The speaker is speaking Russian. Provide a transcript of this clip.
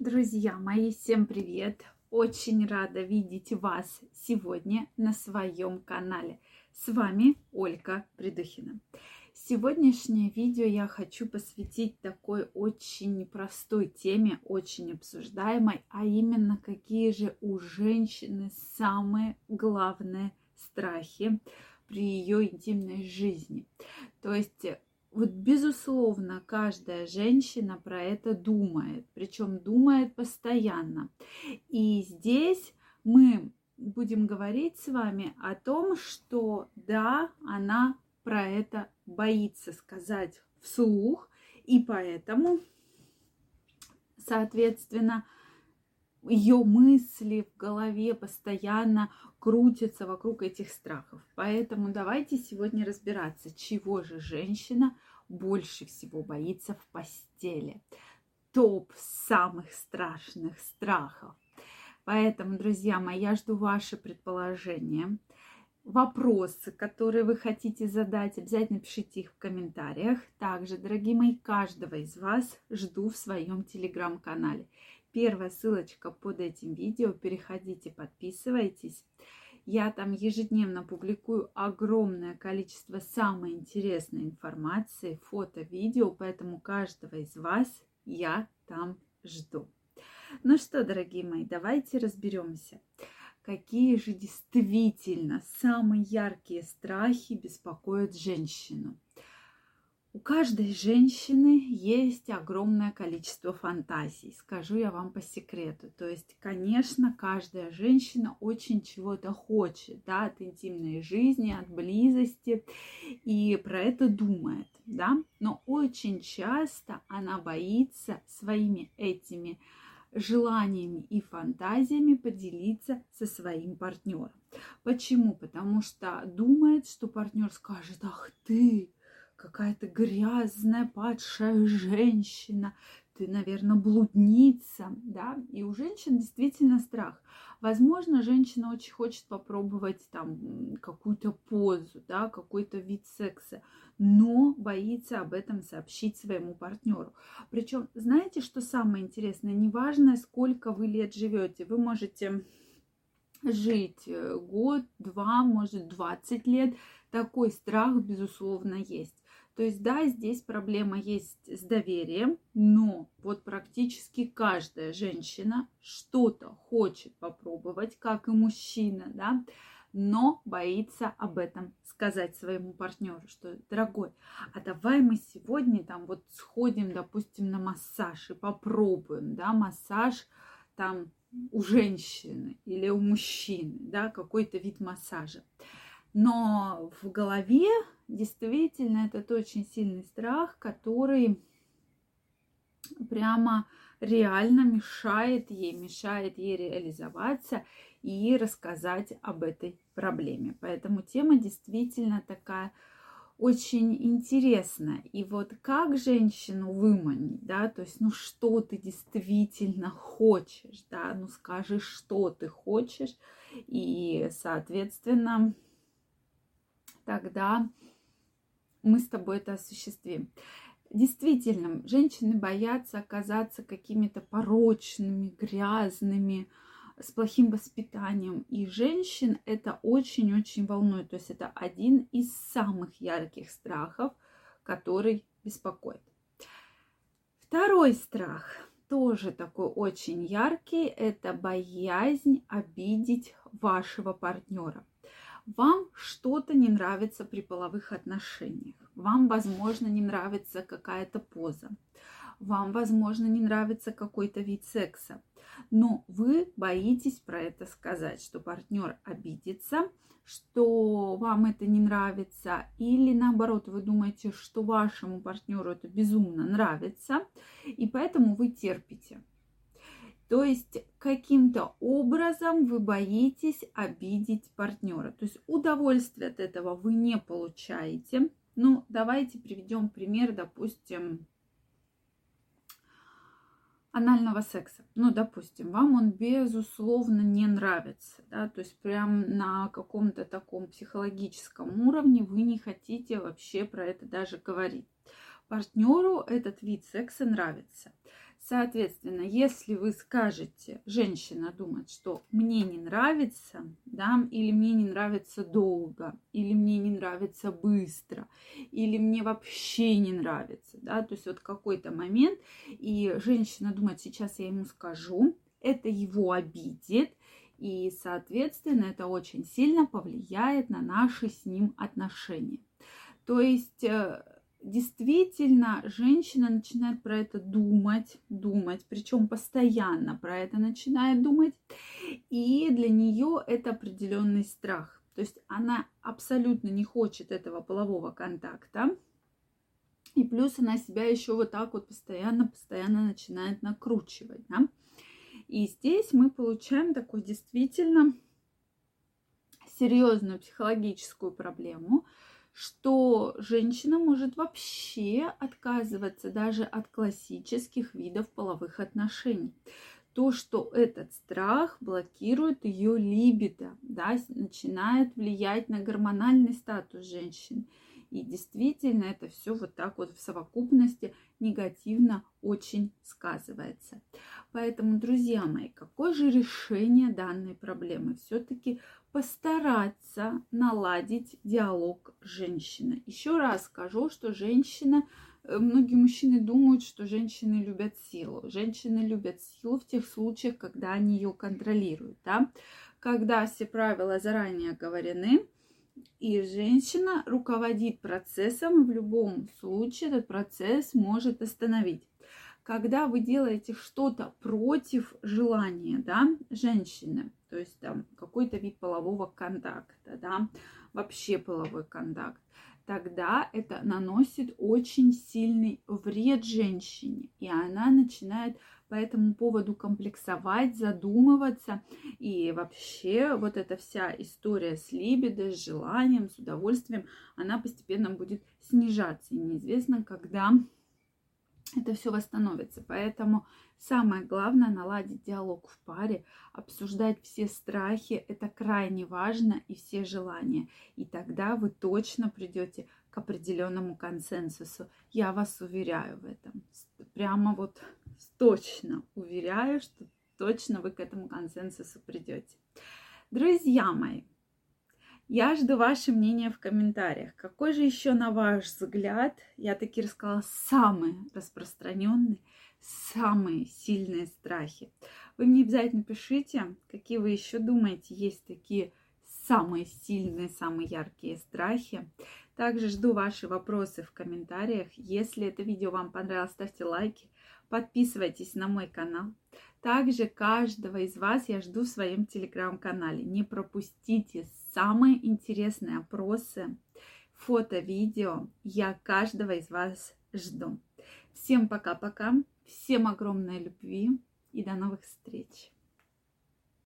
Друзья мои, всем привет! Очень рада видеть вас сегодня на своем канале. С вами Ольга Придухина. Сегодняшнее видео я хочу посвятить такой очень непростой теме, очень обсуждаемой, а именно какие же у женщины самые главные страхи при ее интимной жизни. То есть вот безусловно каждая женщина про это думает, причем думает постоянно. И здесь мы будем говорить с вами о том, что да, она про это боится сказать вслух, и поэтому, соответственно, ее мысли в голове постоянно крутятся вокруг этих страхов. Поэтому давайте сегодня разбираться, чего же женщина больше всего боится в постели. Топ самых страшных страхов. Поэтому, друзья мои, я жду ваши предположения, вопросы, которые вы хотите задать, обязательно пишите их в комментариях. Также, дорогие мои, каждого из вас жду в своем телеграм-канале. Первая ссылочка под этим видео. Переходите, подписывайтесь. Я там ежедневно публикую огромное количество самой интересной информации, фото, видео, поэтому каждого из вас я там жду. Ну что, дорогие мои, давайте разберемся, какие же действительно самые яркие страхи беспокоят женщину. У каждой женщины есть огромное количество фантазий, скажу я вам по секрету. То есть, конечно, каждая женщина очень чего-то хочет, да, от интимной жизни, от близости, и про это думает, да. Но очень часто она боится своими этими желаниями и фантазиями поделиться со своим партнером. Почему? Потому что думает, что партнер скажет, ах ты, какая-то грязная, падшая женщина, ты, наверное, блудница, да, и у женщин действительно страх. Возможно, женщина очень хочет попробовать там какую-то позу, да, какой-то вид секса, но боится об этом сообщить своему партнеру. Причем, знаете, что самое интересное? Неважно, сколько вы лет живете, вы можете жить э, год, два, может, 20 лет, такой страх, безусловно, есть. То есть, да, здесь проблема есть с доверием, но вот практически каждая женщина что-то хочет попробовать, как и мужчина, да, но боится об этом сказать своему партнеру, что, дорогой, а давай мы сегодня там вот сходим, допустим, на массаж и попробуем, да, массаж там у женщины или у мужчины, да, какой-то вид массажа. Но в голове действительно этот очень сильный страх, который прямо реально мешает ей, мешает ей реализоваться и рассказать об этой проблеме. Поэтому тема действительно такая очень интересная. И вот как женщину выманить, да, то есть, ну что ты действительно хочешь, да, ну скажи, что ты хочешь, и, соответственно, тогда мы с тобой это осуществим. Действительно, женщины боятся оказаться какими-то порочными, грязными, с плохим воспитанием. И женщин это очень-очень волнует. То есть это один из самых ярких страхов, который беспокоит. Второй страх, тоже такой очень яркий, это боязнь обидеть вашего партнера. Вам что-то не нравится при половых отношениях. Вам, возможно, не нравится какая-то поза. Вам, возможно, не нравится какой-то вид секса. Но вы боитесь про это сказать, что партнер обидится, что вам это не нравится, или наоборот, вы думаете, что вашему партнеру это безумно нравится, и поэтому вы терпите. То есть каким-то образом вы боитесь обидеть партнера. То есть удовольствие от этого вы не получаете. Ну, давайте приведем пример, допустим, анального секса. Ну, допустим, вам он безусловно не нравится, да, то есть прям на каком-то таком психологическом уровне вы не хотите вообще про это даже говорить. Партнеру этот вид секса нравится. Соответственно, если вы скажете, женщина думает, что мне не нравится, да, или мне не нравится долго, или мне не нравится быстро, или мне вообще не нравится, да, то есть вот какой-то момент, и женщина думает, сейчас я ему скажу, это его обидит, и, соответственно, это очень сильно повлияет на наши с ним отношения. То есть э, действительно женщина начинает про это думать, думать, причем постоянно про это начинает думать, и для нее это определенный страх. То есть она абсолютно не хочет этого полового контакта, и плюс она себя еще вот так вот постоянно, постоянно начинает накручивать, да? И здесь мы получаем такую действительно серьезную психологическую проблему, что женщина может вообще отказываться даже от классических видов половых отношений. То, что этот страх блокирует ее либидо, да, начинает влиять на гормональный статус женщины. И действительно это все вот так вот в совокупности негативно очень сказывается. Поэтому, друзья мои, какое же решение данной проблемы? Все-таки постараться наладить диалог с женщиной. Еще раз скажу, что женщина, э, многие мужчины думают, что женщины любят силу. Женщины любят силу в тех случаях, когда они ее контролируют. Да? Когда все правила заранее оговорены, и женщина руководит процессом, в любом случае этот процесс может остановить. Когда вы делаете что-то против желания да, женщины, то есть там какой-то вид полового контакта, да, вообще половой контакт, тогда это наносит очень сильный вред женщине, и она начинает по этому поводу комплексовать, задумываться. И вообще вот эта вся история с либидо, с желанием, с удовольствием, она постепенно будет снижаться. И неизвестно, когда это все восстановится. Поэтому самое главное наладить диалог в паре, обсуждать все страхи, это крайне важно и все желания. И тогда вы точно придете к определенному консенсусу. Я вас уверяю в этом. Прямо вот точно уверяю, что точно вы к этому консенсусу придете. Друзья мои, я жду ваше мнение в комментариях. Какой же еще, на ваш взгляд, я таки рассказала, самые распространенные, самые сильные страхи? Вы мне обязательно пишите, какие вы еще думаете, есть такие самые сильные, самые яркие страхи. Также жду ваши вопросы в комментариях. Если это видео вам понравилось, ставьте лайки, подписывайтесь на мой канал. Также каждого из вас я жду в своем телеграм-канале. Не пропустите самые интересные опросы, фото, видео. Я каждого из вас жду. Всем пока-пока, всем огромной любви и до новых встреч!